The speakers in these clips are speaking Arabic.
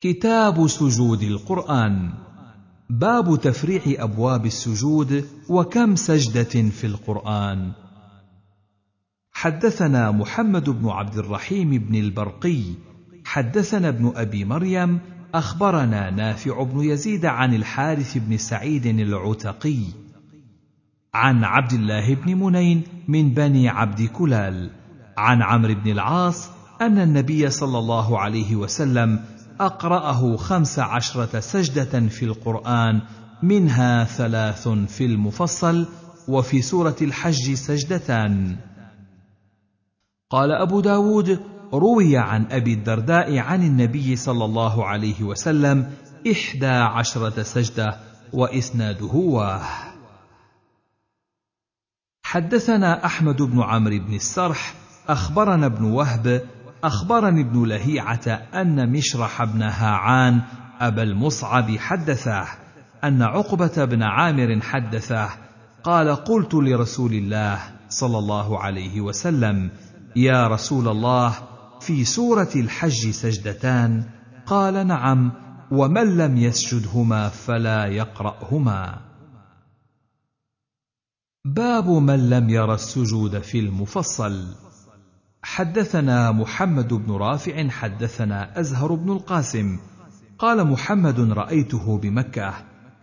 كتاب سجود القرآن. باب تفريع أبواب السجود وكم سجدة في القرآن. حدثنا محمد بن عبد الرحيم بن البرقي. حدثنا ابن أبي مريم. أخبرنا نافع بن يزيد عن الحارث بن سعيد العتقي. عن عبد الله بن منين من بني عبد كلال. عن عمرو بن العاص أن النبي صلى الله عليه وسلم أقرأه خمس عشرة سجدة في القرآن منها ثلاث في المفصل وفي سورة الحج سجدتان. قال أبو داود روي عن أبي الدرداء عن النبي صلى الله عليه وسلم إحدى عشرة سجدة وإسناده واه. حدثنا أحمد بن عمرو بن السرح أخبرنا ابن وهب أخبرني ابن لهيعة أن مشرح بن هاعان أبا المصعب حدثه أن عقبة بن عامر حدثه قال قلت لرسول الله صلى الله عليه وسلم يا رسول الله في سورة الحج سجدتان؟ قال نعم ومن لم يسجدهما فلا يقرأهما. باب من لم ير السجود في المفصل. حدثنا محمد بن رافع حدثنا أزهر بن القاسم. قال محمد رأيته بمكة.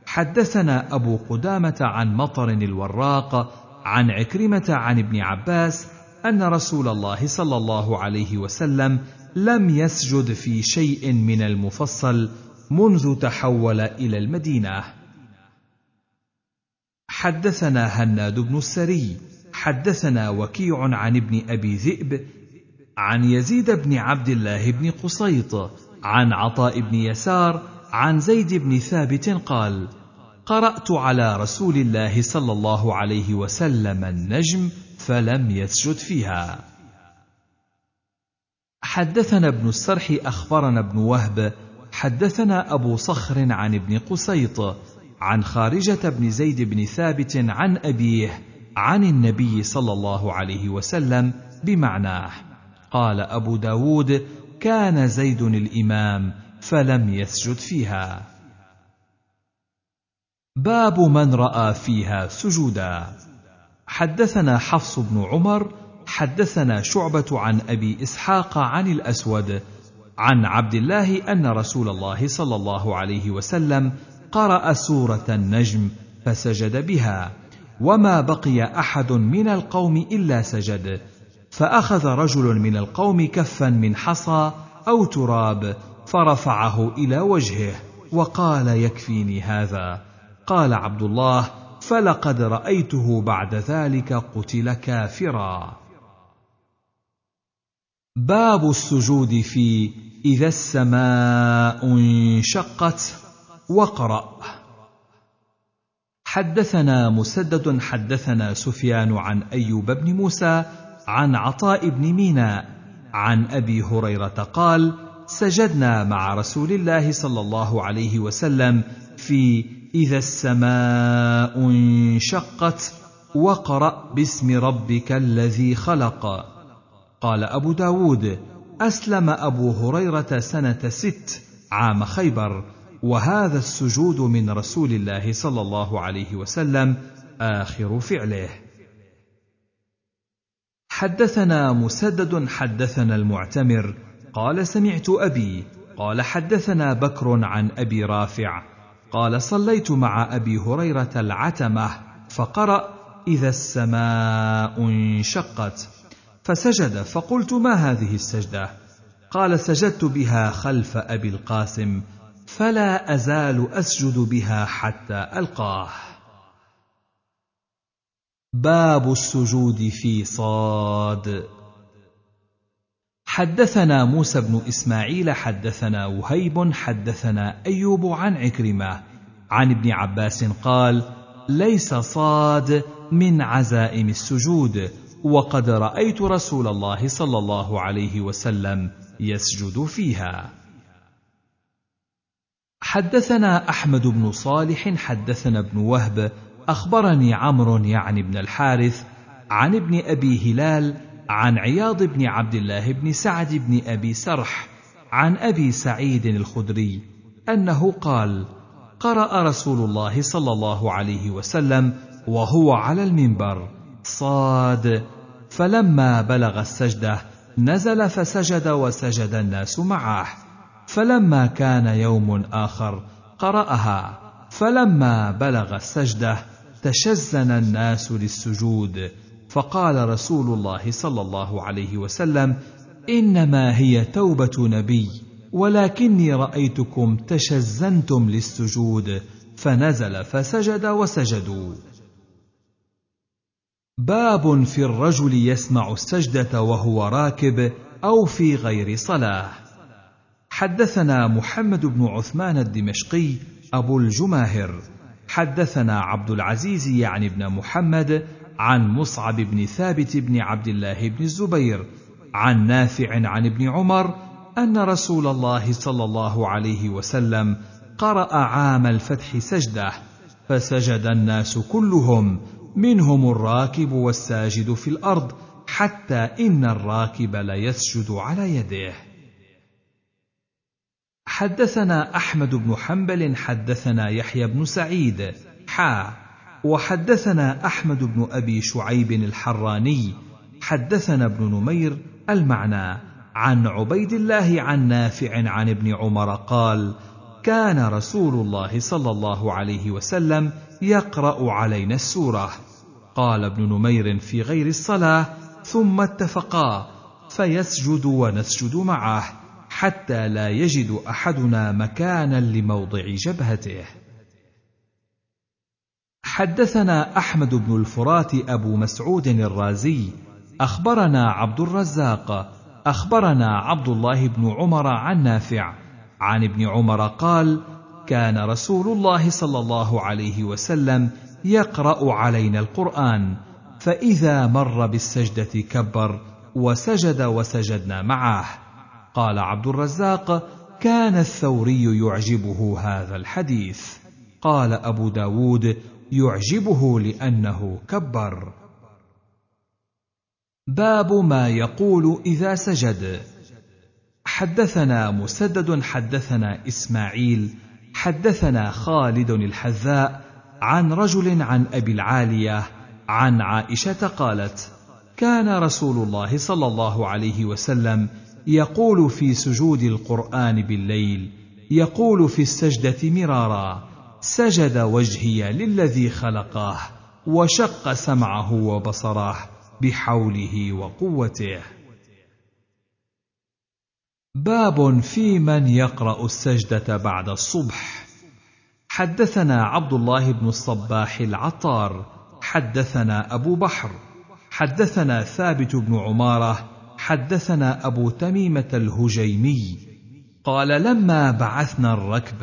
حدثنا أبو قدامة عن مطر الوراق عن عكرمة عن ابن عباس أن رسول الله صلى الله عليه وسلم لم يسجد في شيء من المفصل منذ تحول إلى المدينة. حدثنا هناد بن السري. حدثنا وكيع عن ابن أبي ذئب عن يزيد بن عبد الله بن قصيط عن عطاء بن يسار عن زيد بن ثابت قال قرأت على رسول الله صلى الله عليه وسلم النجم فلم يسجد فيها. حدثنا ابن السرح أخبرنا ابن وهب حدثنا أبو صخر عن ابن قسيط عن خارجة بن زيد بن ثابت عن أبيه عن النبي صلى الله عليه وسلم بمعناه. قال أبو داود كان زيد الإمام فلم يسجد فيها. باب من رأى فيها سجودا. حدثنا حفص بن عمر حدثنا شعبة عن أبي إسحاق عن الأسود عن عبد الله أن رسول الله صلى الله عليه وسلم قرأ سورة النجم فسجد بها وما بقي أحد من القوم إلا سجد. فأخذ رجل من القوم كفا من حصى أو تراب فرفعه إلى وجهه وقال يكفيني هذا. قال عبد الله فلقد رأيته بعد ذلك قتل كافرا. باب السجود في إذا السماء انشقت واقرا حدثنا مسدد حدثنا سفيان عن أيوب بن موسى عن عطاء بن ميناء عن أبي هريرة قال سجدنا مع رسول الله صلى الله عليه وسلم في إذا السماء انشقت واقرا باسم ربك الذي خلق. قال أبو داود أسلم أبو هريرة سنة ست عام خيبر وهذا السجود من رسول الله صلى الله عليه وسلم آخر فعله. حدثنا مسدد حدثنا المعتمر قال سمعت أبي قال حدثنا بكر عن أبي رافع قال صليت مع أبي هريرة العتمة فقرأ إذا السماء انشقت فسجد فقلت ما هذه السجدة؟ قال سجدت بها خلف أبي القاسم فلا أزال أسجد بها حتى ألقاه باب السجود في صاد. حدثنا موسى بن إسماعيل حدثنا وهيب حدثنا أيوب عن عكرمة عن ابن عباس قال ليس صاد من عزائم السجود وقد رأيت رسول الله صلى الله عليه وسلم يسجد فيها. حدثنا أحمد بن صالح حدثنا ابن وهب أخبرني عمرو يعني بن الحارث عن ابن أبي هلال عن عياض بن عبد الله بن سعد بن أبي سرح عن أبي سعيد الخدري أنه قال قرأ رسول الله صلى الله عليه وسلم وهو على المنبر صاد فلما بلغ السجدة نزل فسجد وسجد الناس معه فلما كان يوم آخر قرأها فلما بلغ السجدة تشزن الناس للسجود. فقال رسول الله صلى الله عليه وسلم إنما هي توبة نبي ولكني رأيتكم تشزنتم للسجود فنزل فسجد وسجدوا. باب في الرجل يسمع السجدة وهو راكب أو في غير صلاة. حدثنا محمد بن عثمان الدمشقي أبو الجماهر. حدثنا عبد العزيز يعني بن محمد عن مصعب بن ثابت بن عبد الله بن الزبير عن نافع عن ابن عمر أن رسول الله صلى الله عليه وسلم قرأ عام الفتح سجدة فسجد الناس كلهم منهم الراكب والساجد في الأرض حتى إن الراكب ليسجد على يده. حدثنا أحمد بن حنبل حدثنا يحيى بن سعيد حا. وحدثنا أحمد بن أبي شعيب الحراني حدثنا ابن نمير المعنى. عن عبيد الله عن نافع عن ابن عمر قال كان رسول الله صلى الله عليه وسلم يقرأ علينا السورة. قال ابن نمير في غير الصلاة ثم اتفقا فيسجد ونسجد معه. حتى لا يجد أحدنا مكانا لموضع جبهته حدثنا أحمد بن الفرات أبو مسعود الرازي أخبرنا عبد الرزاق أخبرنا عبد الله بن عمر عن نافع عن ابن عمر قال كان رسول الله صلى الله عليه وسلم يقرأ علينا القرآن فإذا مر بالسجدة كبر وسجد وسجدنا معه. قال عبد الرزاق كان الثوري يعجبه هذا الحديث. قال أبو داود يعجبه لأنه كبر. باب ما يقول إذا سجد. حدثنا مسدد حدثنا إسماعيل حدثنا خالد الحذاء عن رجل عن أبي العالية عن عائشة قالت كان رسول الله صلى الله عليه وسلم يقول في سجود القرآن بالليل يقول في السجدة مرارا سجد وجهي للذي خلقه وشق سمعه وبصره بحوله وقوته. باب في من يقرأ السجدة بعد الصبح. حدثنا عبد الله بن الصباح العطار حدثنا أبو بحر حدثنا ثابت بن عمارة حدثنا أبو تميمة الهجيمي قال لما بعثنا الركب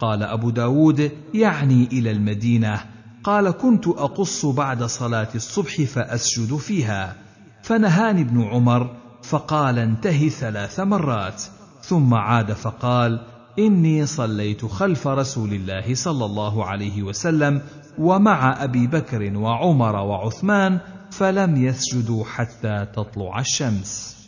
قال أبو داود يعني إلى المدينة قال كنت أقص بعد صلاة الصبح فأسجد فيها فنهاني ابن عمر فقال انتهي ثلاث مرات ثم عاد فقال إني صليت خلف رسول الله صلى الله عليه وسلم ومع أبي بكر وعمر وعثمان فلم يسجدوا حتى تطلع الشمس.